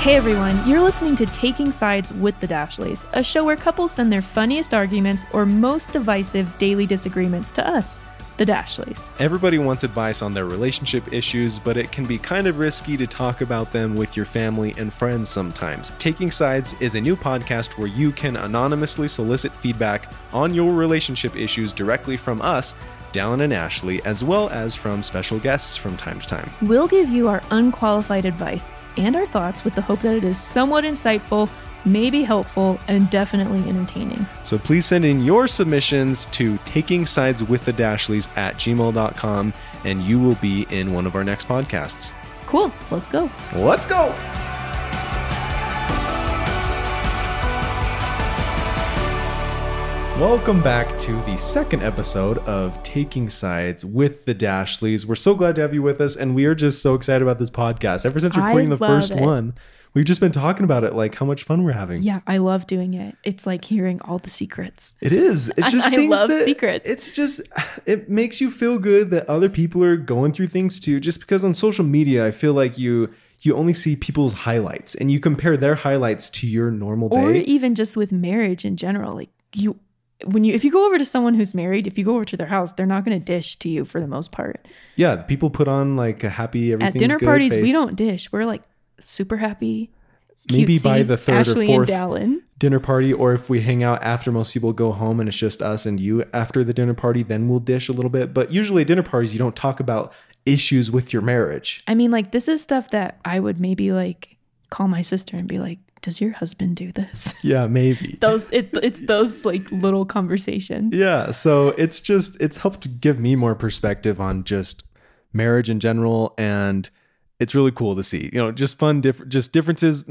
Hey everyone, you're listening to Taking Sides with the Dashleys, a show where couples send their funniest arguments or most divisive daily disagreements to us, the Dashleys. Everybody wants advice on their relationship issues, but it can be kind of risky to talk about them with your family and friends sometimes. Taking Sides is a new podcast where you can anonymously solicit feedback on your relationship issues directly from us, Dallin and Ashley, as well as from special guests from time to time. We'll give you our unqualified advice and our thoughts with the hope that it is somewhat insightful, maybe helpful, and definitely entertaining. So please send in your submissions to taking sides with the Dashleys at gmail.com and you will be in one of our next podcasts. Cool, let's go. Let's go. Welcome back to the second episode of Taking Sides with the Dashleys. We're so glad to have you with us, and we are just so excited about this podcast. Ever since I recording the first it. one, we've just been talking about it, like how much fun we're having. Yeah, I love doing it. It's like hearing all the secrets. It is. It's just I things love that- secrets. It's just it makes you feel good that other people are going through things too. Just because on social media, I feel like you you only see people's highlights and you compare their highlights to your normal day. Or even just with marriage in general. Like you when you if you go over to someone who's married, if you go over to their house, they're not going to dish to you for the most part. yeah, people put on like a happy everything's At dinner parties, we don't dish. We're like super happy. Maybe by the third or Ashley fourth- and dinner party or if we hang out after most people go home and it's just us and you after the dinner party, then we'll dish a little bit. But usually at dinner parties, you don't talk about issues with your marriage. I mean, like this is stuff that I would maybe like call my sister and be like, "Does your husband do this?" Yeah, maybe. those it, it's those like little conversations. Yeah, so it's just it's helped give me more perspective on just marriage in general and it's really cool to see. You know, just fun different just differences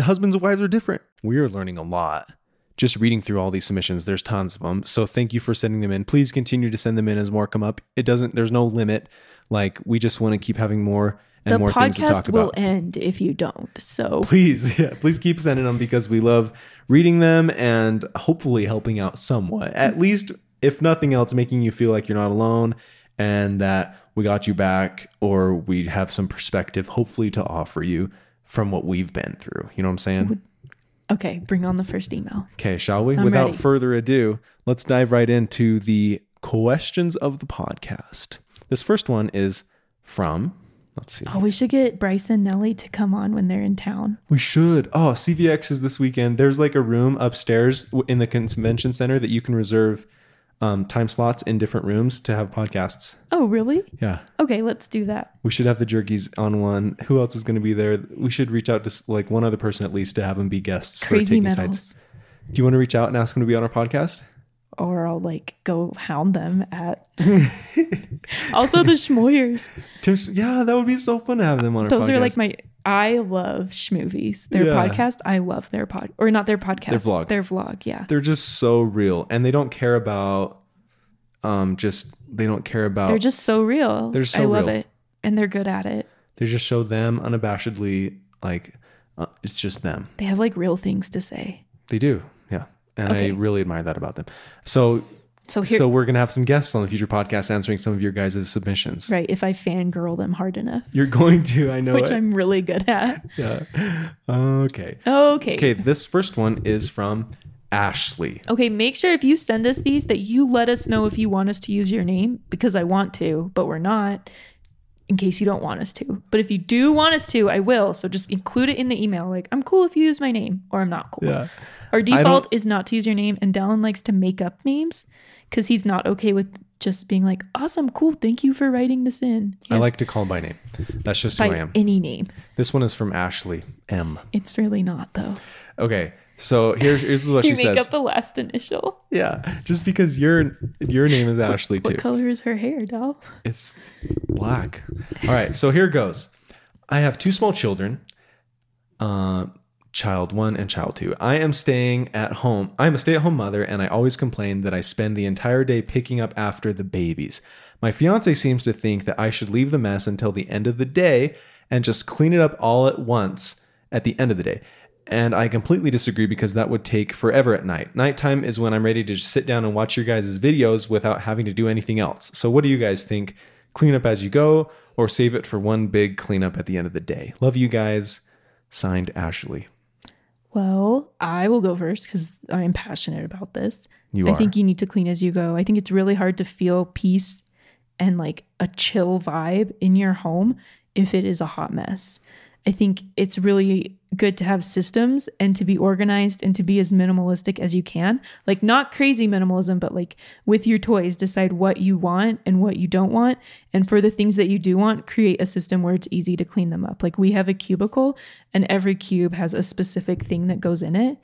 husbands and wives are different. We are learning a lot. Just reading through all these submissions, there's tons of them. So thank you for sending them in. Please continue to send them in as more come up. It doesn't there's no limit. Like we just want to keep having more and the more things to talk podcast will end if you don't. So Please, yeah, please keep sending them because we love reading them and hopefully helping out somewhat. At mm-hmm. least, if nothing else, making you feel like you're not alone and that we got you back or we have some perspective, hopefully, to offer you from what we've been through. You know what I'm saying? okay, bring on the first email. Okay, shall we? I'm Without ready. further ado, let's dive right into the questions of the podcast. This first one is from, let's see. Oh, we should get Bryce and Nelly to come on when they're in town. We should. Oh, CVX is this weekend. There's like a room upstairs in the convention center that you can reserve um, time slots in different rooms to have podcasts. Oh, really? Yeah. Okay, let's do that. We should have the jerkies on one. Who else is going to be there? We should reach out to like one other person at least to have them be guests Crazy for taking metals. sides. Do you want to reach out and ask them to be on our podcast? Or I'll like go hound them at also the Schmoyers. Yeah, that would be so fun to have them on. Those podcast. are like my I love schmovies. Their Yeah. podcast, I love their pod or not their podcast. their vlog. Their vlog, yeah. They're just so real, and they don't care about, um, just they don't care about. They're just so real. They're so I love real. it. And they're good at it. they just show them unabashedly like uh, it's just them. They have like real things to say. They do, and Okay. I really admire that about them. So, So here so we're gonna have some guests on the future podcast answering some of your guys' submissions. right, if I fangirl them hard enough, You're going to, I know which it. I'm really good at. yeah. Okay. Okay. Okay. This first one is from Ashley. Okay, make sure if you send us these that you let us know if you want us to use your name because I want to, but we're not in case you don't want us to. But if you do want us to, I will. So just include it in the email. Like, I'm cool if you use my name or I'm not cool. Yeah. Our default is not to use your name. And Dallin likes to make up names because he's not okay with just being like, awesome, cool. Thank you for writing this in. I like to call by name. That's just who I am. any name. This one is from Ashley M. It's really not, though. Okay. So here's here's what You she make says. up the last initial. yeah, just because your your name is Ashley too. What color is her hair, doll? It's black. All right, so here goes. I have two small children, uh, child one and child two. I am staying at home. I'm a stay at home mother, and I always complain that I spend the entire day picking up after the babies. My fiance seems to think that I should leave the mess until the end of the day and just clean it up all at once at the end of the day. And I completely disagree because that would take forever at night. Nighttime is when I'm ready to just sit down and watch your guys' videos without having to do anything else. So, what do you guys think? Clean up as you go or save it for one big cleanup at the end of the day? Love you guys. Signed, Ashley. Well, I will go first because I'm passionate about this. You I are. think you need to clean as you go. I think it's really hard to feel peace and like a chill vibe in your home if it is a hot mess. I think it's really good to have systems and to be organized and to be as minimalistic as you can. Like, not crazy minimalism, but like with your toys, decide what you want and what you don't want. And for the things that you do want, create a system where it's easy to clean them up. Like, we have a cubicle, and every cube has a specific thing that goes in it.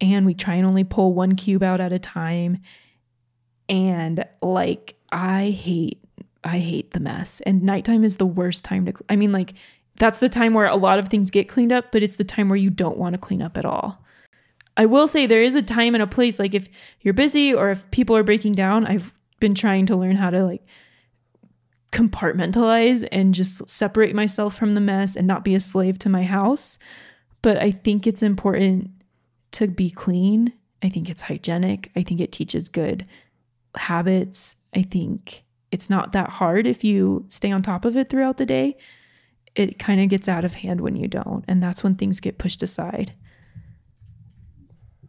And we try and only pull one cube out at a time. And like, I hate I hate the mess. And nighttime is the worst time to, I mean, like, that's the time where a lot of things get cleaned up, but it's the time where you don't want to clean up at all. I will say there is a time and a place, like, if you're busy or if people are breaking down, I've been trying to learn how to, like, compartmentalize and just separate myself from the mess and not be a slave to my house. But I think it's important to be clean. I think it's hygienic. I think it teaches good habits. I think it's not that hard if you stay on top of it throughout the day. It kind of gets out of hand when you don't, and that's when things get pushed aside.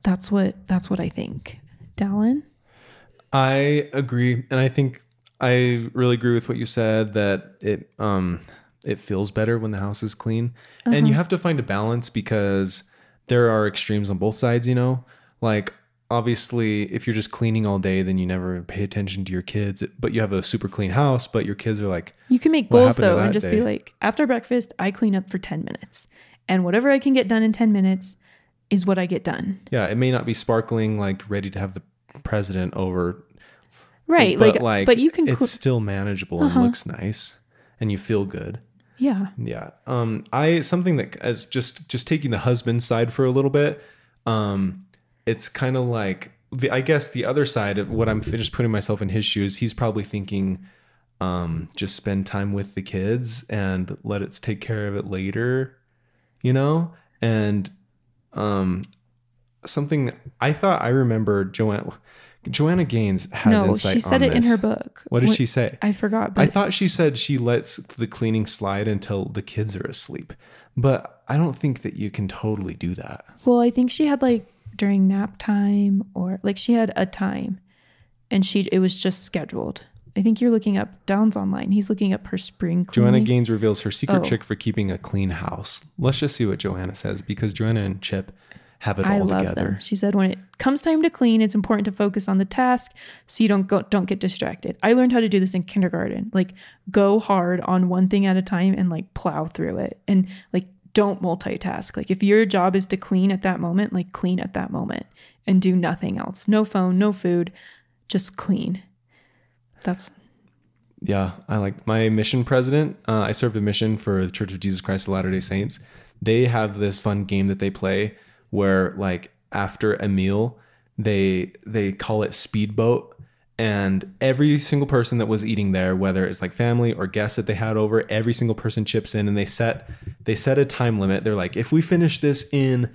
That's what that's what I think. Dallin? I agree, and I think I really agree with what you said that it um it feels better when the house is clean, and you have to find a balance because there are extremes on both sides. You know, like obviously if you're just cleaning all day, then you never pay attention to your kids, but you have a super clean house, but your kids are like, You can make goals though and just be like, after breakfast, I clean up for 10 minutes. And whatever I can get done in 10 minutes is what I get done. yeah, it may not be sparkling like ready to have the president over, Right. but like, like but you can, it's cl- still manageable Uh-huh. and looks nice, and you feel good. yeah. Yeah. Um I something that as just just taking the husband side for a little bit, um it's kind of like the I guess the other side of what I'm just putting myself in his shoes, he's probably thinking um just spend time with the kids and let it take care of it later, you know? And um something I thought I remember Joanna Joanna Gaines has No, insight she said it in her book. What did she say? I forgot, I thought she said she lets the cleaning slide until the kids are asleep. But I don't think that you can totally do that. well, I think she had like during nap time or like she had a time and she it was just scheduled. I think you're looking up Downs online. He's looking up her spring cleaning. Joanna Gaines reveals her secret Oh. trick for keeping a clean house. Let's just see what Joanna says because Joanna and Chip have it I all love together. them. She said when it comes time to clean, it's important to focus on the task so you don't go don't get distracted. I learned how to do this in kindergarten. Like go hard on one thing at a time and like plow through it. And like don't multitask. Like if your job is to clean at that moment, like clean at that moment and do nothing else. No phone, no food, just clean. That's Yeah, I like my mission president. Uh, I served a mission for the Church of Jesus Christ of Latter Day Saints. They have this fun game that they play where, like, after a meal, they they call it speedboat, and every single person that was eating there, whether it's like family or guests that they had over, every single person chips in, and they set they set a time limit. They're like, if we finish this in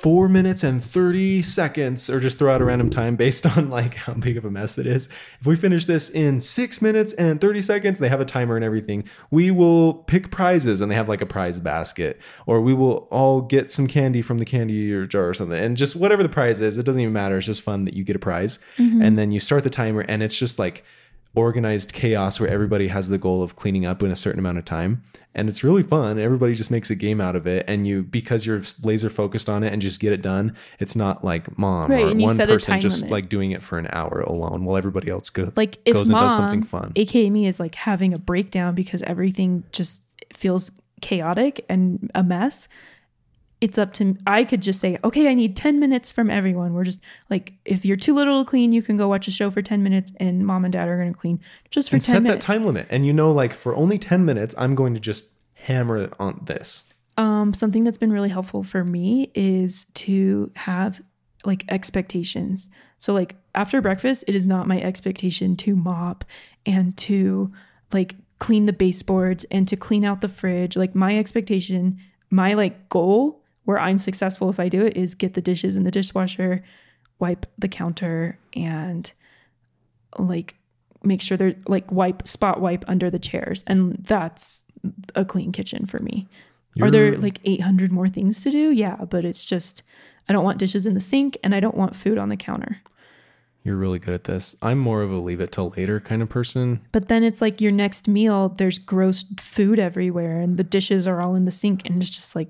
four minutes and 30 seconds or just throw out a random time based on like how big of a mess it is. If we finish this in six minutes and 30 seconds they have a timer and everything we will pick prizes and they have like a prize basket. Or we will all get some candy from the candy or jar or something. And just whatever the prize is it doesn't even matter. It's just fun that you get a prize. Mm-hmm. And then you start the timer and it's just like organized chaos where everybody has the goal of cleaning up in a certain amount of time and it's really fun everybody just makes a game out of it and you because you're laser focused on it and just get it done it's not like mom Right, or one person just limit. like doing it for an hour alone while everybody else go, like if goes and does something fun aka me, is like having a breakdown because everything just feels chaotic and a mess. It's up to I could just say, okay, I need 10 minutes from everyone. We're just like, if you're too little to clean, you can go watch a show for 10 minutes and mom and dad are going to clean just for and 10 set minutes. that time limit and you know like for only 10 minutes i'm going to just hammer on this Um, something that's been really helpful for me is to have like expectations. So like after breakfast, it is not my expectation to mop and to like clean the baseboards and to clean out the fridge. Like my expectation, my like goal where I'm successful if I do it is get the dishes in the dishwasher, wipe the counter and like make sure they're like wipe spot wipe under the chairs and that's a clean kitchen for me. Are there like 800 more things to do? Yeah, but it's just I don't want dishes in the sink and I don't want food on the counter. You're really good at this. I'm more of a leave it till later kind of person. But then it's like your next meal, there's gross food everywhere and the dishes are all in the sink and it's just like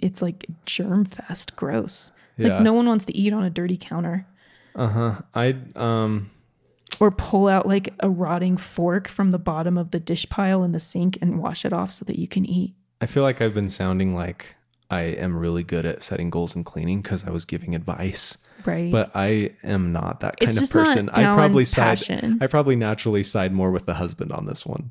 it's like germ fest, gross. Yeah. Like no one wants to eat on a dirty counter Uh huh. I um. or pull out like a rotting fork from the bottom of the dish pile in the sink and wash it off so that you can eat. I feel like I've been sounding like I am really good at setting goals and cleaning because I was giving advice, Right. but I am not that kind It's of person. I probably side. passion. I probably naturally side more with the husband on this one.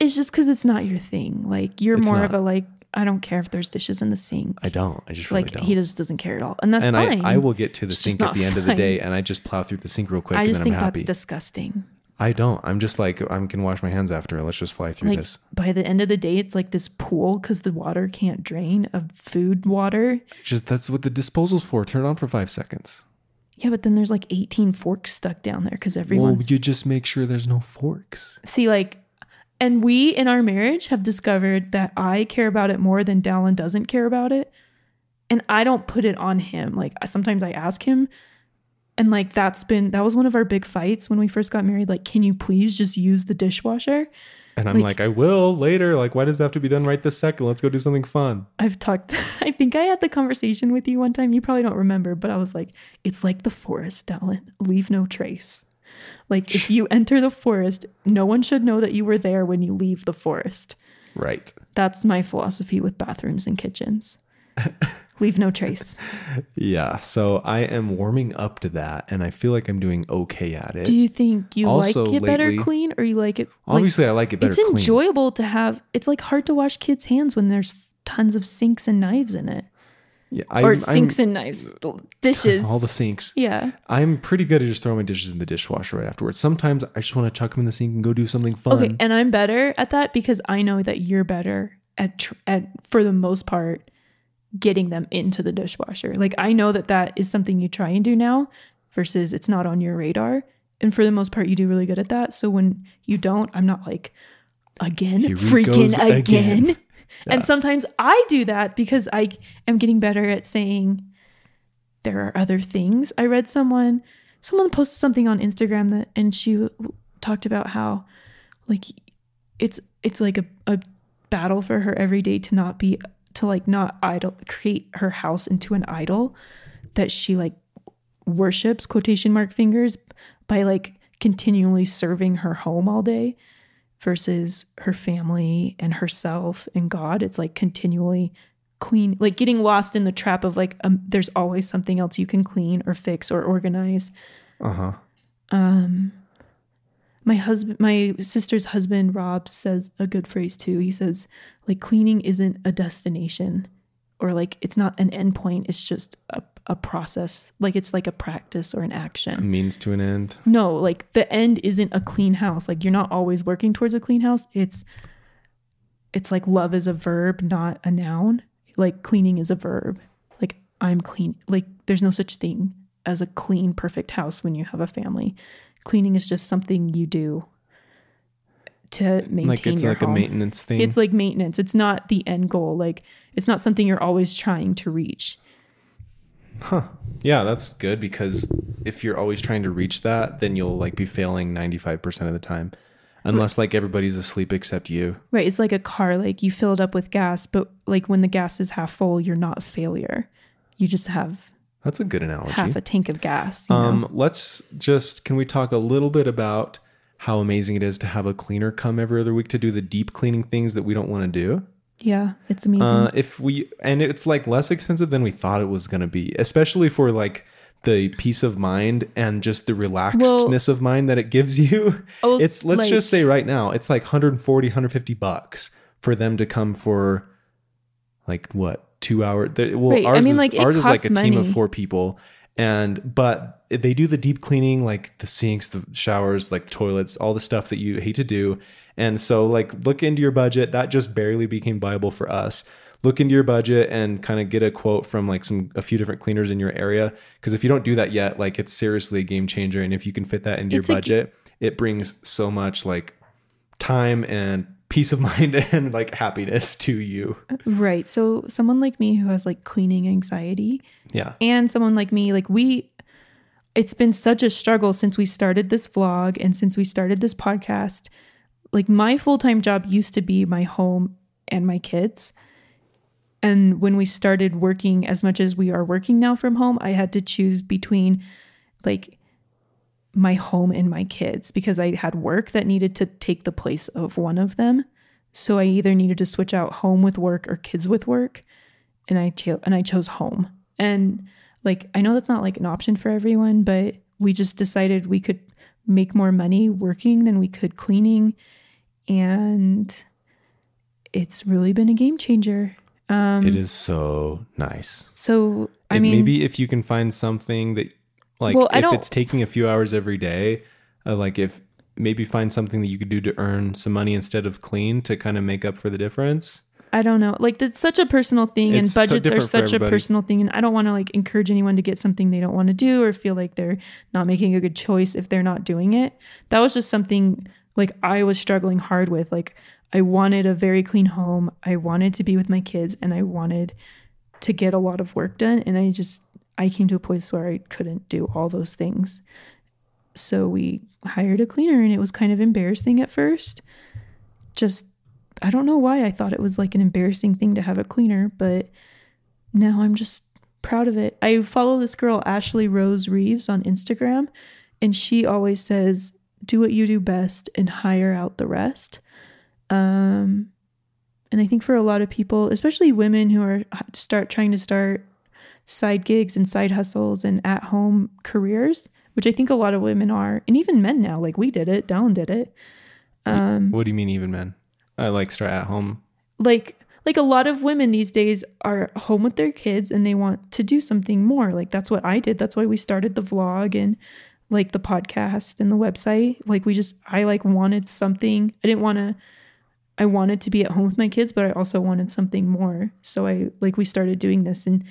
it's just because it's not your thing. Like you're It's more not. of a like, I don't care if there's dishes in the sink. I don't. I just really like don't. he just doesn't care at all. And that's and fine. I, I will get to the It's sink at the end of the day, and I just plow through the sink real quick, I and just I'm think happy. that's disgusting. I don't. I'm just like I can wash my hands after. Let's just fly through Like this. by the end of the day, it's like this pool because the water can't drain of food water. Just that's what the disposal's for. Turn it on for five seconds. Yeah, but then there's like 18 forks stuck down there because everyone. Well, you just make sure there's no forks. See, like, and we in our marriage have discovered that I care about it more than Dallin doesn't care about it. And I don't put it on him. Like, sometimes I ask him, and like, that's been, that was one of our big fights when we first got married. Like, can you please just use the dishwasher? And I'm Like- like, I will later. Like, why does that have to be done right this second? Let's go do something fun. I've talked, I think I had the conversation with you one time. You probably don't remember, but I was like, it's like the forest, Dallin. Leave no trace. Like, if you enter the forest, no one should know that you were there when you leave the forest. Right. That's my philosophy with bathrooms and kitchens. Leave no trace. Yeah. So I am warming up to that, and I feel like I'm doing okay at it. Do you think you Also, like it better clean or you like it like, Obviously, I like it better it's clean. enjoyable to have it's like hard to wash kids' hands when there's tons of sinks and knives in it. Yeah, or I'm- sinks I'm- and knives. Uh, dishes. all the sinks. yeah. I'm pretty good at just throwing my dishes in the dishwasher right afterwards. Sometimes I just want to chuck them in the sink and go do something fun. Okay, and I'm better at that because I know that you're better at tr- at for the most part getting them into the dishwasher. Like I know that that is something you try and do now versus it's not on your radar. And for the most part you do really good at that. So when you don't, I'm not like again, Here freaking goes again. And sometimes I do that because I am getting better at saying there are other things. I read someone someone posted something on Instagram that and she talked about how like it's it's like a, a battle for her every day to not be to like not idol create her house into an idol that she like worships quotation mark fingers by like continually serving her home all day versus her family and herself and God. It's like continually clean, like getting lost in the trap of like um, there's always something else you can clean or fix or organize. Uh huh. Um, my husband, my sister's husband, Rob says a good phrase too. He says like cleaning isn't a destination or like it's not an endpoint. It's just a, a process. Like it's like a practice or an action. Means to an end. No, like the end isn't a clean house. Like you're not always working towards a clean house. It's it's like love is a verb, not a noun. Like cleaning is a verb. Like I'm clean. Like there's no such thing as a clean perfect house when you have a family. Cleaning is just something you do to maintain like it's your like home. a maintenance thing. It's like maintenance. It's not the end goal. Like it's not something you're always trying to reach. Huh. Yeah, that's good because if you're always trying to reach that, then you'll like be failing 95% of the time. Unless like everybody's asleep except you. Right. It's like a car, like you fill it up with gas, but like when the gas is half full, you're not a failure. You just have That's a good analogy. half a tank of gas. You know? Um, let's just can we talk a little bit about how amazing it is to have a cleaner come every other week to do the deep cleaning things that we don't want to do? Yeah, it's amazing. Uh, if we and it's like less expensive than we thought it was going to be, especially for like the peace of mind and just the relaxedness of mind that it gives you. Oh, it's let's like- just say right now, it's like 140, 150 bucks for them to come for like what two hours? Well, Right, I ours mean, is like, ours is like a costs team of four people, and but they do the deep cleaning, like the sinks, the showers, like toilets, all the stuff that you hate to do. And so, like, look into your budget. That just barely became viable for us. Look into your budget and kind of get a quote from like some a few different cleaners in your area. Because if you don't do that yet, like, it's seriously a game changer. And if you can fit that into It's your g- budget, it brings so much like time and peace of mind and like happiness to you. Right. So someone like me who has like cleaning anxiety Yeah. and someone like me, like we it's been such a struggle since we started this vlog and since we started this podcast. Like my full-time job used to be my home and my kids. And when we started working as much as we are working now from home, I had to choose between like my home and my kids because I had work that needed to take the place of one of them. So I either needed to switch out home with work or kids with work, and I cho- and I chose home. And like I know that's not like an option for everyone, but we just decided we could make more money working than we could cleaning, and it's really been a game changer. Um, It is so nice. So I And mean, maybe if you can find something that, like, Well, if it's taking a few hours every day, uh, like if maybe find something that you could do to earn some money instead of clean to kind of make up for the difference. I don't know. Like that's such a personal thing and It's so budgets are such a personal thing and I don't want to like encourage anyone to get something they don't want to do or feel like they're not making a good choice if they're not doing it. That was just something like I was struggling hard with. Like I wanted a very clean home. I wanted to be with my kids and I wanted to get a lot of work done and I just I came to a place where I couldn't do all those things. So we hired a cleaner and it was kind of embarrassing at first. Just I don't know why I thought it was like an embarrassing thing to have a cleaner, but now I'm just proud of it. I follow this girl, Ashley Rose Reeves, on Instagram, and she always says, do what you do best and hire out the rest. Um, and I think for a lot of people, especially women who are start trying to start side gigs and side hustles and at home careers, which I think a lot of women are, and even men now, like we did it, Dallin did it. Um, What do you mean, even men? I like start at home. like like a lot of women these days are home with their kids and they want to do something more like that's what i did that's why we started the vlog and like the podcast and the website. Like we just i like wanted something. I didn't want to i wanted to be at home with my kids but i also wanted something more. So i like we started doing this and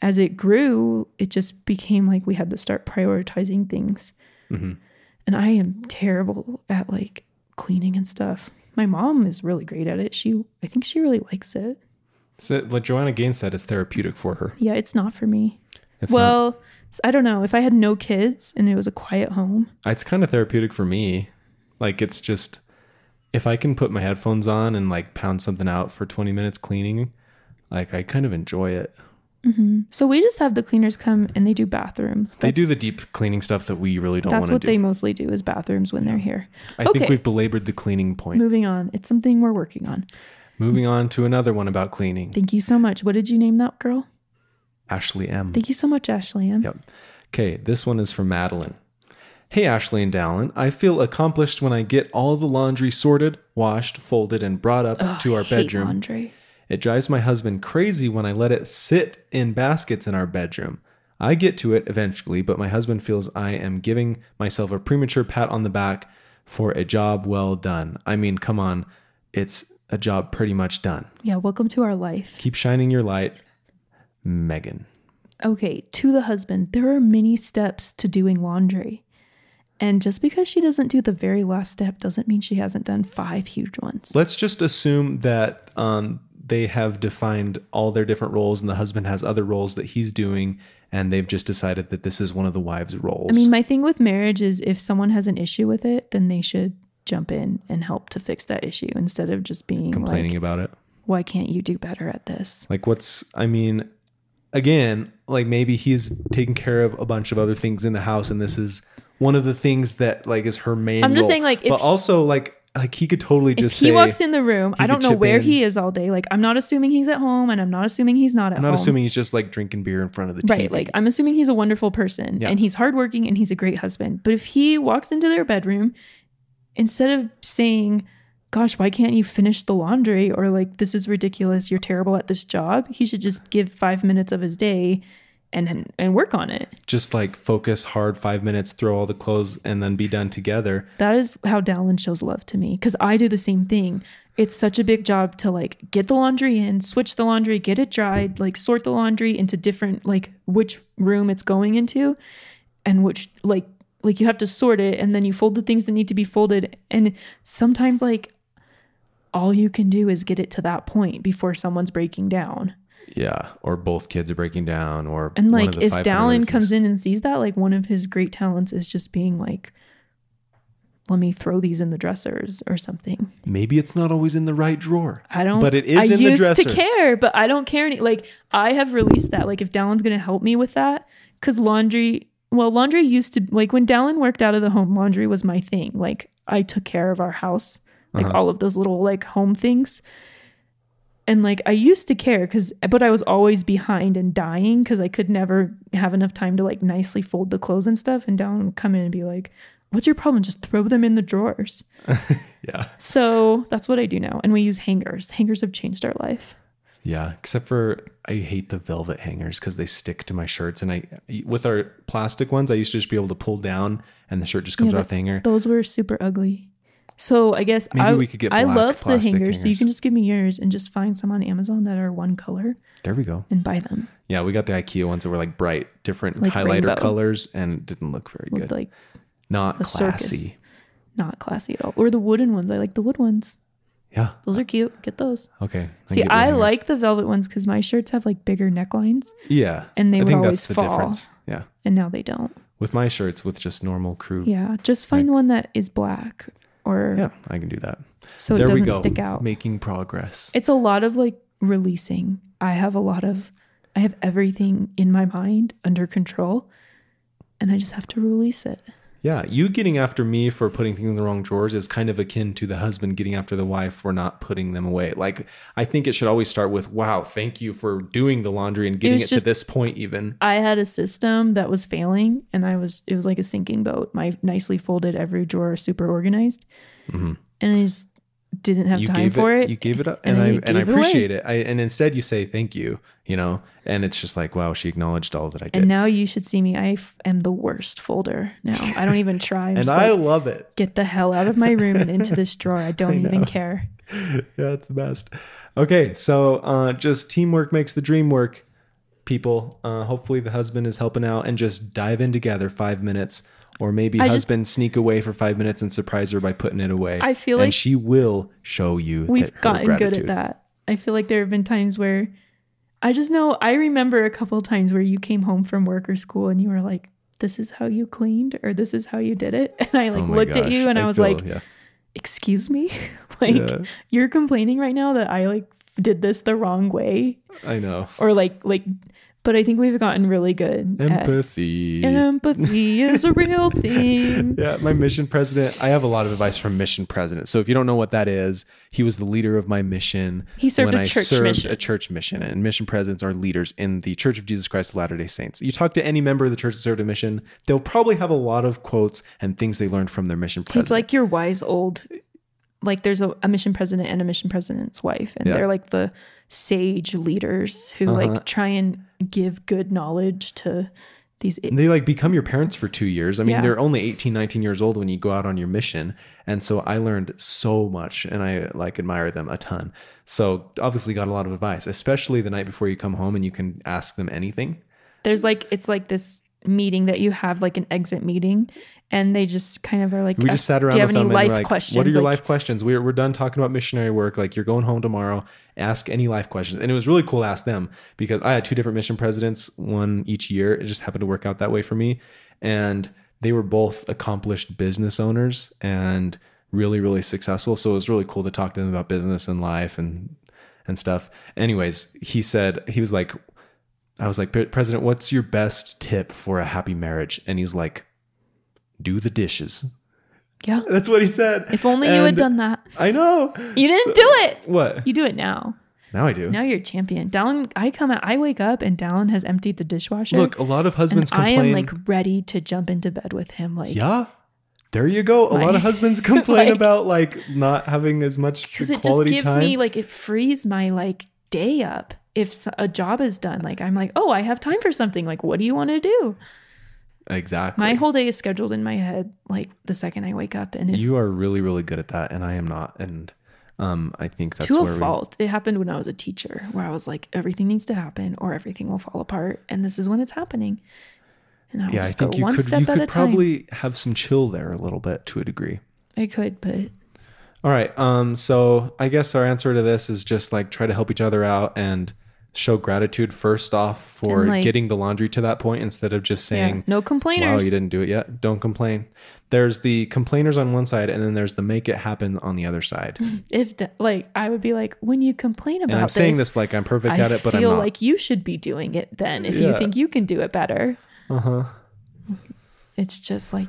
as it grew it just became like we had to start prioritizing things. Mhm. and i am terrible at like cleaning and stuff. My mom is really great at it. She i think she really likes it. So, like Joanna Gaines said, it's therapeutic for her. yeah it's not for me It's not, well s- i don't know. If i had no kids and it was a quiet home. It's kind of therapeutic for me. Like it's just if I can put my headphones on and like pound something out for 20 minutes cleaning, like I kind of enjoy it. Mm-hmm. so we just have the cleaners come and they do bathrooms. They do the deep cleaning stuff that we really don't that's want to what do. they mostly do is bathrooms when they're here. I okay. think we've belabored the cleaning point. moving on. It's something we're working on. Moving on to another one about cleaning. thank you so much. What did you name that girl Ashley M. thank you so much ashley Ann. Yep. Okay, this one is from Madeline. Hey, Ashley and Dallin. I feel accomplished when I get all the laundry sorted, washed, folded, and brought up Ugh, to I our hate bedroom. laundry. It drives my husband crazy when I let it sit in baskets in our bedroom. I get to it eventually, but my husband feels I am giving myself a premature pat on the back for a job well done. I mean, come on, it's a job pretty much done. yeah welcome to our life Keep shining your light, Megan. okay to the husband there are many steps to doing laundry and just because she doesn't do the very last step doesn't mean she hasn't done five huge ones Let's just assume that um, they have defined all their different roles, and the husband has other roles that he's doing, and they've just decided that this is one of the wives' roles. I mean, my thing with marriage is if someone has an issue with it, then they should jump in and help to fix that issue instead of just being complaining like, about it. why can't you do better at this? Like, what's, I mean, again, like maybe he's taking care of a bunch of other things in the house, and this is one of the things that like is her main. I'm just role. saying, like, but also like like he could totally just he walks in the room, I don't know where in. he is all day. Like, I'm not assuming he's at home and I'm not assuming he's not at I'm not home. assuming he's just like drinking beer in front of the Right. TV. Like, I'm assuming he's a wonderful person Yeah. and he's hardworking and he's a great husband. But if he walks into their bedroom, instead of saying, Gosh, why can't you finish the laundry? Or like, this is ridiculous. You're terrible at this job. He should just give five minutes of his day and and work on it. just like focus hard five minutes, throw all the clothes, and then be done together. That is how Dallin shows love to me because I do the same thing. It's such a big job to like get the laundry in, switch the laundry, get it dried, like sort the laundry into different like which room it's going into and which like like you have to sort it and then you fold the things that need to be folded and sometimes like all you can do is get it to that point before someone's breaking down. Yeah, or both kids are breaking down, or And one like of the if 500 Dallin comes in and sees that, like one of his great talents is just being like, let me throw these in the dressers or something. maybe it's not always in the right drawer. I don't. But it is I in the used to care, but I don't care any. Like I have released that. Like if Dallin's gonna help me with that, because laundry. Well, laundry used to like when Dallin worked out of the home. Laundry was my thing. Like I took care of our house, like Uh-huh. all of those little like home things. And like I used to care because, but I was always behind and dying because I could never have enough time to like nicely fold the clothes and stuff. And Dallin would come in and be like, "What's your problem? Just throw them in the drawers." Yeah, So that's what I do now. And we use hangers. Hangers have changed our life. yeah. Except for I hate the velvet hangers because they stick to my shirts, and I with our plastic ones, I used to just be able to pull down, and the shirt just comes Yeah, off the hanger. Those were super ugly. So I guess Maybe I, we could get I love the plastic hangers, so you can just give me yours and just find some on Amazon that are one color There we go. and buy them. Yeah, we got the IKEA ones that were like bright, different Like highlighter rainbow. colors, and it didn't look very Looked good. like Not a circus. classy. not classy at all. Or the wooden ones. I like the wood ones. Yeah. Those are cute. Get those. Okay. See, I hangers. like the velvet ones because my shirts have like bigger necklines, Yeah. and they I would think always fall. difference. Yeah. and now they don't. With my shirts, with just normal crew. Yeah, just find one that is black, or Yeah, I can do that. so it there we doesn't go. stick out. Making progress. It's a lot of like releasing. I have a lot of, I have everything in my mind under control, and I just have to release it. Yeah, you getting after me for putting things in the wrong drawers is kind of akin to the husband getting after the wife for not putting them away. Like, I think it should always start with, wow, thank you for doing the laundry and getting it, was to this point, even. I had a system that was failing, and I was it was like a sinking boat. My nicely folded every drawer, super organized, Mhm. and I just didn't have you time for it. You gave it up, and and, I I and I gave it appreciate it. I and instead you say thank you, you know, and it's just like wow, she acknowledged all that I did, and now you should see me. I f- am the worst folder now. I don't even try. And I like, love it. get the hell out of my room and into this drawer. I don't even care. yeah, it's the best. Okay, so uh, just teamwork makes the dream work. People, uh, hopefully the husband is helping out and just dive in together five minutes, or maybe I just- husband sneak away for five minutes and surprise her by putting it away. I feel and like she will show you We've gotten good at that. I feel like there have been times where I just know I remember a couple of times where you came home from work or school and you were like, "This is how you cleaned," or "This is how you did it," and I like Oh looked at you and I, was feel- like, yeah. "Excuse me, like Yeah. you're complaining right now that I like did this the wrong way I know or like like." But I think we've gotten really good at empathy. empathy is a real thing. Yeah, my mission president. I have a lot of advice from mission president. So if you don't know what that is, he was the leader of my mission. He served when a I church served mission. A church mission, and mission presidents are leaders in the Church of Jesus Christ of Latter Day Saints. You talk to any member of the church that served a mission, they'll probably have a lot of quotes and things they learned from their mission president. He's like your wise old, like there's a, a mission president and a mission president's wife, and Yeah. they're like the sage leaders who Uh-huh. like try and give good knowledge to these. And they like become your parents for two years. I mean, Yeah. they're only 18, 19 years old when you go out on your mission. And so I learned so much and I like admire them a ton. So obviously got a lot of advice, especially the night before you come home and you can ask them anything. There's like it's like this meeting that you have like an exit meeting, and they just kind of are like, We uh, just sat around Do you have any life like, questions? what are your Like, life questions? We're, we're done talking about missionary work. Like you're going home tomorrow. Ask any life questions. And it was really cool to ask them because I had two different mission presidents, one each year. It just happened to work out that way for me. And they were both accomplished business owners and really, really successful. So it was really cool to talk to them about business and life and and stuff. Anyways, he said he was like, I was like, President, what's your best tip for a happy marriage? And he's like, do the dishes. Yeah. That's what he said. If only you had done that. I know. You didn't So- do it. What? You do it now. Now I do. Now you're a champion. Dallin, I come out, I wake up and Dallin has emptied the dishwasher. Look, a lot of and husbands I am like ready to jump into bed with him. Like, yeah. There you go. A lot of husbands complain like- about like not having as much because it just gives time. me like it frees my like day up if a job is done like i'm like oh i have time for something like what do you want to do exactly. my whole day is scheduled in my head like the second i wake up and if you are really, really good at that, and I am not. And um, I think that's to a where we, fault it happened when i was a teacher where i was like everything needs to happen or everything will fall apart and this is when it's happening and i yeah, I just go think you one could step at a time probably have some chill there a little bit to a degree. i could but All right. Um. So I guess our answer to this is just like try to help each other out and show gratitude first off for like- getting the laundry to that point instead of just Yeah. saying, No "Wow, complainers. you didn't do it yet." Don't complain. There's the complainers on one side, and then there's the make it happen on the other side. if like I would be like, when you complain about And I'm saying this, this like I'm perfect I at it, but I'm feel like you should be doing it then if you think you can do it better. uh huh. It's just like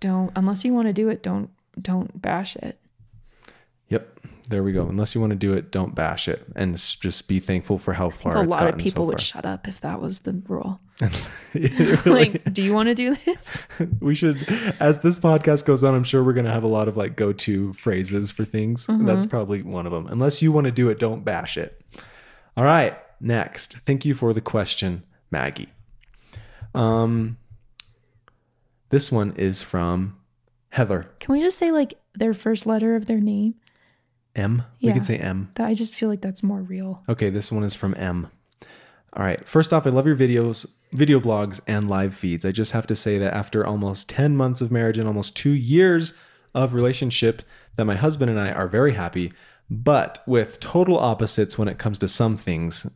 don't unless you want to do it, don't don't bash it. Yep. There we go. Unless you want to do it, don't bash it, and just be thankful for how I far think a lot of people so would shut up if that was the rule. Really, Like, do you want to do this? we should, as this podcast goes on, I'm sure we're gonna have a lot of like go-to phrases for things. Mm-hmm. That's probably one of them. Unless you want to do it, don't bash it. All right. Next, thank you for the question, Maggie. Um, this one is from Heather Can we just say like their first letter of their name? M. We Yeah. can say M. That I just feel like that's more real. Okay, this one is from M. All right. First off, I love your videos, video blogs, and live feeds. I just have to say that after almost 10 months of marriage and almost two years of relationship, that my husband and I are very happy, but with total opposites when it comes to some things.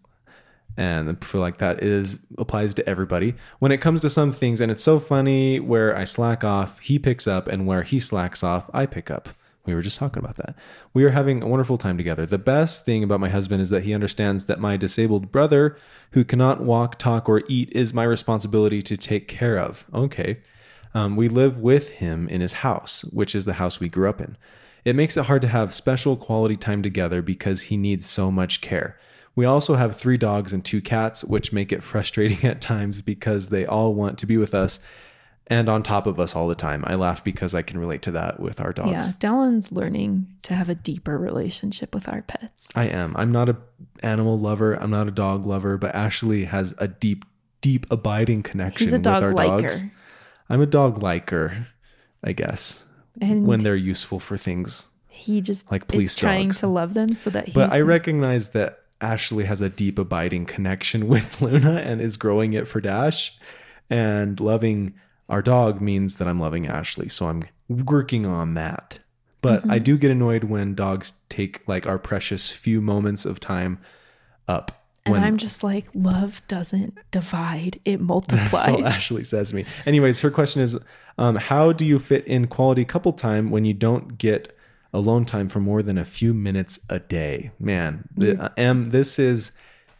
And I feel like that is applies to everybody. When it comes to some things, and it's so funny where I slack off, he picks up, and where he slacks off, I pick up. We were just talking about that. We are having a wonderful time together. The best thing about my husband is that he understands that my disabled brother, who cannot walk, talk, or eat, is my responsibility to take care of. Okay. Um, we live with him in his house, which is the house we grew up in. It makes it hard to have special quality time together because he needs so much care. We also have three dogs and two cats, which make it frustrating at times because they all want to be with us and on top of us all the time. I laugh because I can relate to that with our dogs. Yeah, Dallin's learning to have a deeper relationship with our pets. I am. I'm not a animal lover. I'm not a dog lover, but Ashley has a deep, deep, abiding connection He's a dog with our liker, dogs. I'm a dog liker, I guess, and when they're useful for things. he just like is police trying dogs. to love them so that he's But I recognize that Ashley has a deep, abiding connection with Luna and is growing it for Dash. And loving our dog means that I'm loving Ashley. So I'm working on that. But Mm-hmm. I do get annoyed when dogs take like our precious few moments of time up. and when I'm just like, love doesn't divide; it That's all multiplies. Ashley says to me. Anyways, her question is um, How do you fit in quality couple time when you don't get alone time for more than a few minutes a day? Man, the, uh, M, this is.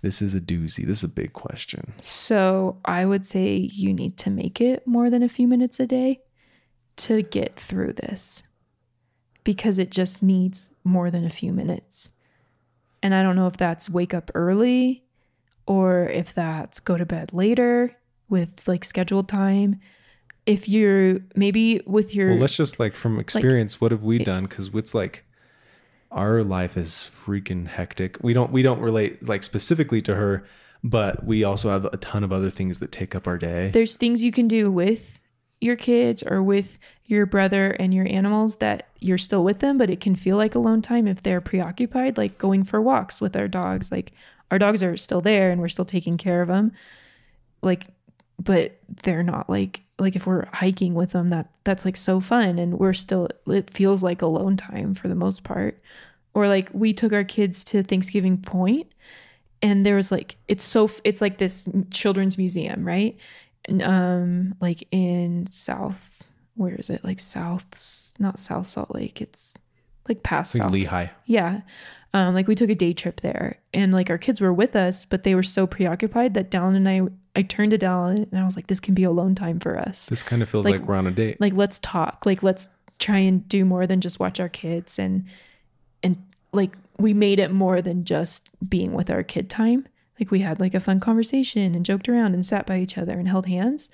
This is a doozy. This is a big question. So I would say you need to make it more than a few minutes a day to get through this because it just needs more than a few minutes. And I don't know if that's wake up early or if that's go to bed later with like scheduled time. If you're maybe with your Well, let's just like from experience, what have we done? Because it's like our life is freaking hectic. We don't we don't relate like specifically to her, but we also have a ton of other things that take up our day. there's things you can do with your kids or with your brother and your animals that you're still with them, but it can feel like alone time if they're preoccupied, like going for walks with our dogs. Like our dogs are still there and we're still taking care of them. Like, but they're not like like if we're hiking with them, that that's like so fun, and we're still it feels like alone time for the most part. Or like we took our kids to Thanksgiving Point, and there was like it's so it's like this children's museum, right? And, um like in south where is it like south not south salt lake it's like past Like south Lehi. yeah um like we took a day trip there and like our kids were with us but they were so preoccupied that dallin and i i turned to dallin and i was like this can be alone time for us. This kind of feels Like- like, we're on a date. like let's talk. Like let's try and do more than just watch our kids and and like we made it more than just being with our kid time. Like we had like a fun conversation and joked around and sat by each other and held hands.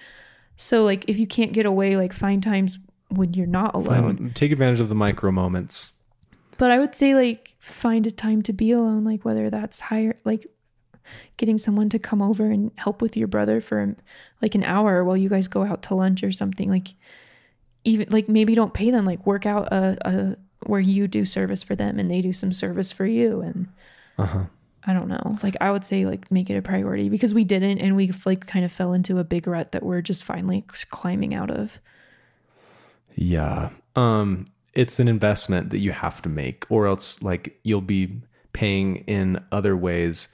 So like if you can't get away like find times when you're not alone. Find, take advantage of the micro moments. but i would say like find a time to be alone like whether that's higher like getting someone to come over and help with your brother for like an hour while you guys go out to lunch or something like even like maybe don't pay them like work out a, a where you do service for them and they do some service for you and Uh-huh. i don't know like i would say like make it a priority because we didn't and we like kind of fell into a big rut that we're just finally climbing out of Yeah. Um it's an investment that you have to make or else like you'll be paying in other ways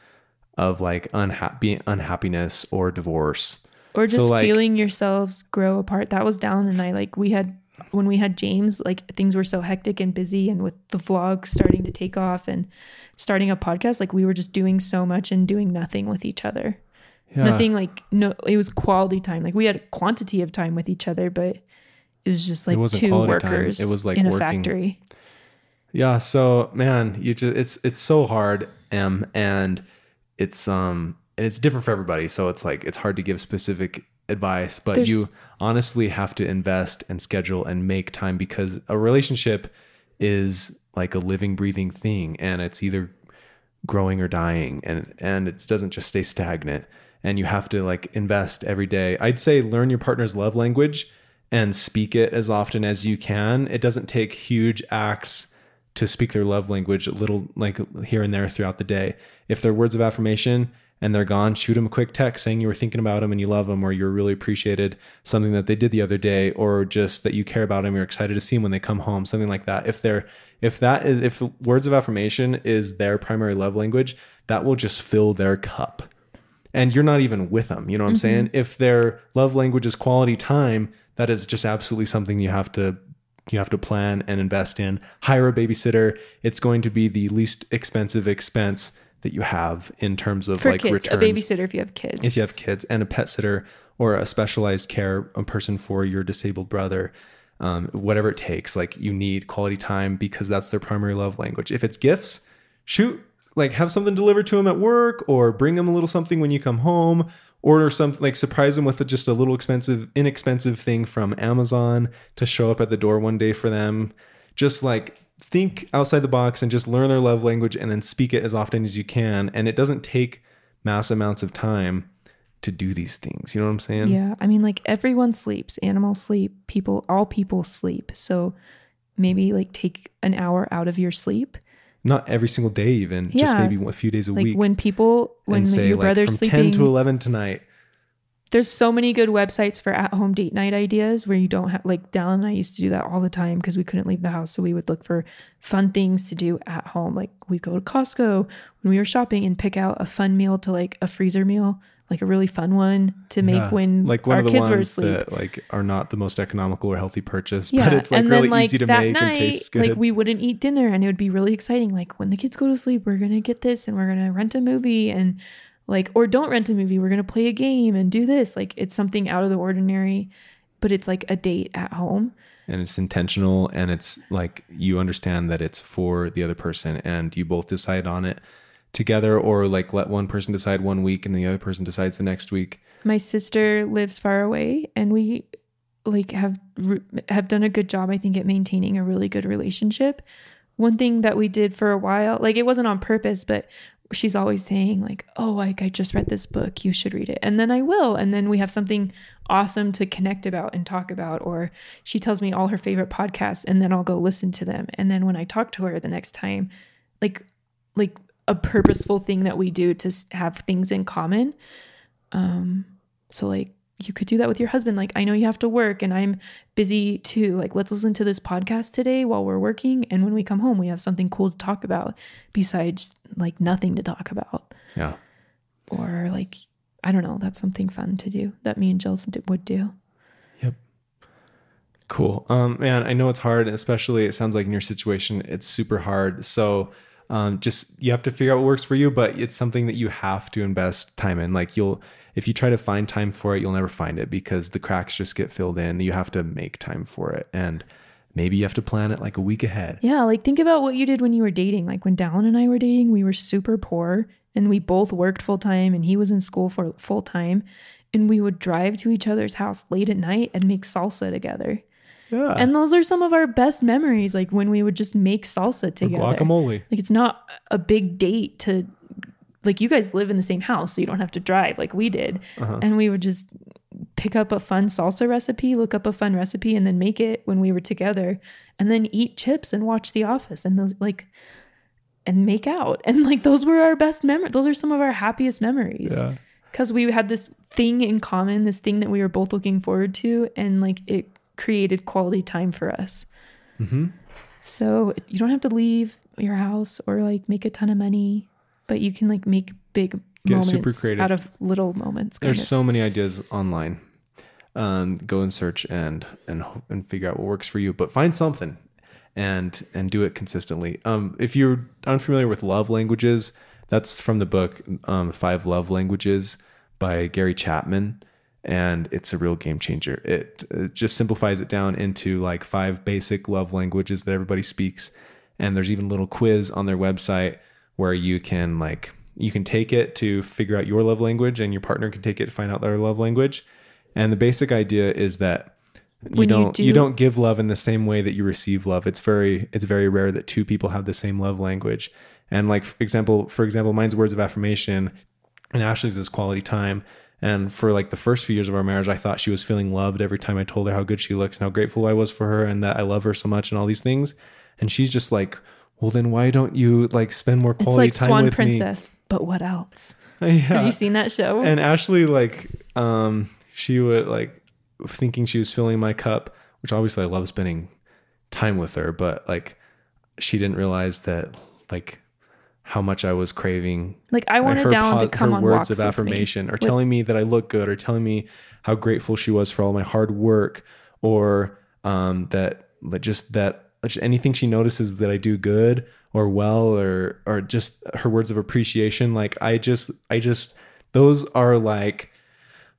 of like unhappy unhappiness or divorce or So, just like- feeling yourselves grow apart. That was down and I. Like we had when we had James, like things were so hectic and busy, and with the vlog starting to take off and starting a podcast, like we were just doing so much and doing nothing with each other. yeah. Nothing like no, it was quality time. Like we had quantity of time with each other, but it was just like two quality time. workers It was like in a factory. Yeah, so man, you just it's it's so hard, M, and it's um and it's different for everybody. So it's like it's hard to give specific advice, but There's- you honestly have to invest and schedule and make time because a relationship is like a living, breathing thing, and it's either growing or dying, and and it doesn't just stay stagnant. And you have to like invest every day. I'd say learn your partner's love language and speak it as often as you can. It doesn't take huge acts to speak their love language a little like here and there throughout the day. If they're words of affirmation and they're gone, shoot them a quick text saying you were thinking about them and you love them or you're really appreciated something that they did the other day or just that you care about them, you're excited to see them when they come home, something like that. If they're if that is if words of affirmation is their primary love language, that will just fill their cup. And you're not even with them, you know what I'm mm-hmm. saying? If their love language is quality time, that is just absolutely something you have to you have to plan and invest in. Hire a babysitter. It's going to be the least expensive expense that you have in terms of For like kids, return. a babysitter if you have kids. if you have kids and a pet sitter or a specialized care a person for your disabled brother um, whatever it takes like you need quality time because that's their primary love language if it's gifts shoot like have something delivered to them at work or bring them a little something when you come home order something like surprise them with a, just a little expensive inexpensive thing from amazon to show up at the door one day for them just like think outside the box and just learn their love language and then speak it as often as you can and it doesn't take mass amounts of time to do these things you know what i'm saying Yeah, I mean, like everyone sleeps. Animals sleep. People, all people sleep. So maybe like take an hour out of your sleep. Not every single day even just maybe a few days a Like week. when people, when say your like brother's from sleeping, 10 to 11 tonight. There's so many good websites for at-home date night ideas where you don't have like Dallin and I used to do that all the time because we couldn't leave the house, so we would look for fun things to do at home. Like we go to Costco when we were shopping and pick out a fun meal to like a freezer meal, like a really fun one to make Yeah. when like one our of the kids were asleep. that like are not the most economical or healthy purchase Yeah, but it's like and really then like easy to make night, and tastes good like we wouldn't eat dinner, and it would be really exciting. Like when the kids go to sleep, we're gonna get this, and we're gonna rent a movie, and like or don't rent a movie, we're gonna play a game and do this. Like it's something out of the ordinary, but it's like a date at home. and it's intentional and it's like you understand that it's for the other person and you both decide on it together or like let one person decide one week and the other person decides the next week My sister lives far away, and we like have have done a good job, I think, at maintaining a really good relationship. One thing that we did for a while, like it wasn't on purpose, but she's always saying like, "Oh, like I just read this book, you should read it," and then I will, and then we have something awesome to connect about and talk about. Or she tells me all her favorite podcasts, and then I'll go listen to them, and then when I talk to her the next time, like like a purposeful thing that we do to have things in common. Um, so like you could do that with your husband. Like I know you have to work and I'm busy too. Like let's listen to this podcast today while we're working and when we come home we have something cool to talk about besides like nothing to talk about. yeah Or like I don't know, that's something fun to do that me and Jill d- would do. Yep. Cool. Um, man, I know it's hard, especially it sounds like in your situation, it's super hard. So, um, just you have to figure out what works for you, but it's something that you have to invest time in. Like you'll, if you try to find time for it, you'll never find it because the cracks just get filled in. You have to make time for it, and maybe you have to plan it like a week ahead. Yeah, like think about what you did when you were dating. Like when Dallin and I were dating, we were super poor and we both worked full time and he was in school for full time and we would drive to each other's house late at night and make salsa together. Yeah. And those are some of our best memories like when we would just make salsa Or together. guacamole. Like it's not a big date to like you guys live in the same house so you don't have to drive like we did. Uh-huh. And we would just pick up a fun salsa recipe, look up a fun recipe and then make it when we were together and then eat chips and watch The Office and those like and make out. And like those were our best memories. Those are some of our happiest memories. Yeah. Cuz we had this thing in common, this thing that we were both looking forward to and like it created quality time for us. hmm So you don't have to leave your house or like make a ton of money, but you can like make big Get moments super creative. out of little moments. There's of. so many ideas online. Um, go and search and and and figure out what works for you. But find something and and do it consistently. Um, if you're unfamiliar with love languages, that's from the book um, Five Love Languages by Gary Chapman, and it's a real game changer. It, it just simplifies it down into like five basic love languages that everybody speaks, and there's even a little quiz on their website where you can like you can take it to figure out your love language, and your partner can take it to find out their love language. And the basic idea is that you When don't you, do- don't give love in the same way that you receive love. It's very it's very rare that two people have the same love language. And like for example, for example, mine's words of affirmation, and Ashley's is quality time. And for like the first few years of our marriage, I thought she was feeling loved every time I told her how good she looks and how grateful I was for her and that I love her so much and all these things. And she's just like, well, then why don't you like spend more quality It's like time Swan with Princess, but what else? me? Have you seen that show? And Ashley, like, um, she would like thinking she was filling my cup, which obviously I love spending time with her, but like she didn't realize that like how much I was craving like I wanted Down to come her on words walks of with me. affirmation or With- telling me that I look good or telling me how grateful she was for all my hard work or um, that that just that just anything she notices that I do good or well or or just her words of appreciation like I just I just those are like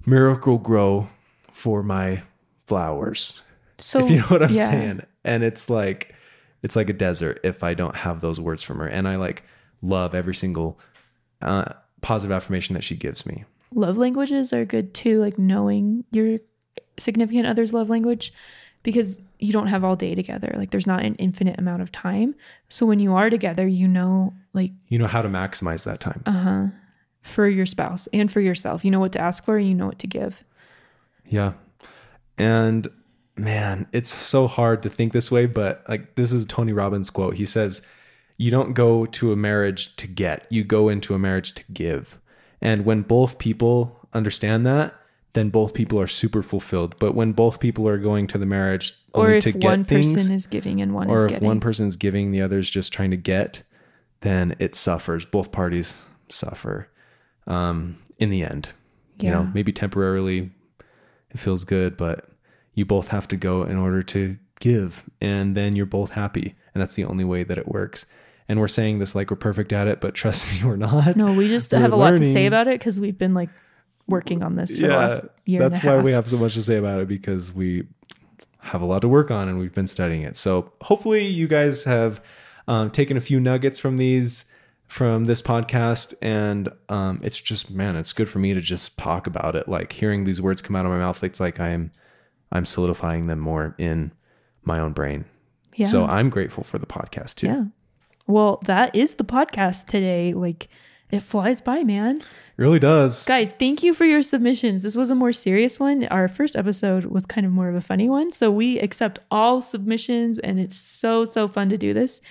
Miracle-Gro for my flowers So if you know what I'm yeah. saying. And it's like it's like a desert if I don't have those words from her. And I like love every single uh, positive affirmation that she gives me. love languages are good too, like knowing your significant other's love language because you don't have all day together. Like there's not an infinite amount of time. So when you are together, you know like You know how to maximize that time. uh-huh for your spouse and for yourself. You know what to ask for and you know what to give. Yeah. And man, it's so hard to think this way, but like this is Tony Robbins quote. He says, You don't go to a marriage to get, you go into a marriage to give. And when both people understand that, then both people are super fulfilled. But when both people are going to the marriage Or only if to get things, or if one things, person is giving and one is or if getting. one person's giving, the other's just trying to get, then it suffers. Both parties suffer um, in the end. You know, maybe temporarily it feels good, but you both have to go in order to give, and then you're both happy. And that's the only way that it works. And we're saying this like we're perfect at it, but trust me, we're not. no, we just have a lot to say about it because we've been like working on this for the last year. that's and a why half. we have so much to say about it because we have a lot to work on and we've been studying it. So hopefully you guys have um, taken a few nuggets from these from this podcast and um, it's just man it's good for me to just talk about it like hearing these words come out of my mouth it's like i'm i'm solidifying them more in my own brain Yeah. so i'm grateful for the podcast too Yeah. Well, that is the podcast today. Like it flies by, man. It really does Guys, thank you for your submissions. This was a more serious one. Our first episode was kind of more of a funny one. So we accept all submissions and it's so, so fun to do this.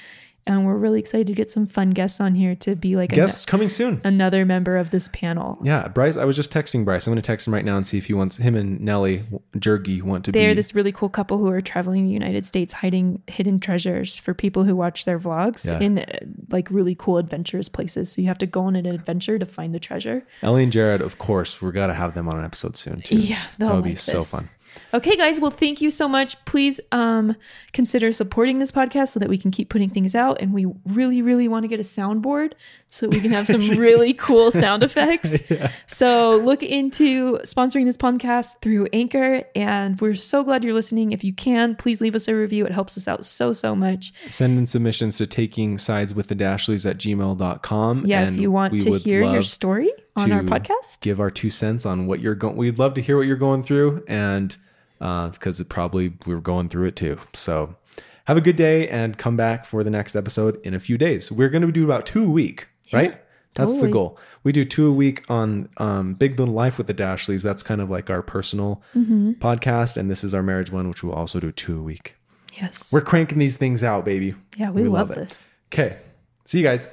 And we're really excited to get some fun guests on here to be like guests coming soon another member of this panel. yeah bryce i was just texting bryce i'm going to text him right now and see if he wants him and nellie jergy want to They're this really cool couple who are traveling the United States hiding hidden treasures for people who watch their vlogs Yeah. in uh, like really cool adventurous places. So you have to go on an adventure to find the treasure. ellie and jared of course we're got to have them on an episode soon too Yeah, they'll that would be like so fun Okay, guys. Well, thank you so much. Please um, consider supporting this podcast so that we can keep putting things out. And we really, really want to get a soundboard so that we can have some really cool sound effects. So look into sponsoring this podcast through Anchor. And we're so glad you're listening. If you can, please leave us a review. It helps us out so, so much. send in submissions to taking sides with the dashleys at gmail.com Yeah, and if you want to hear your story on our podcast. give our two cents on what you're going we'd love to hear what you're going through and uh because it probably we were going through it too so have a good day and come back for the next episode in a few days we're going to do about two a week right? That's the goal. We do two a week on um, big little life with the dashleys. That's kind of like our personal Mm-hmm. podcast and this is our marriage one which we'll also do two a week. Yes. we're cranking these things out baby. Yeah, we, we love, love this. okay. See you guys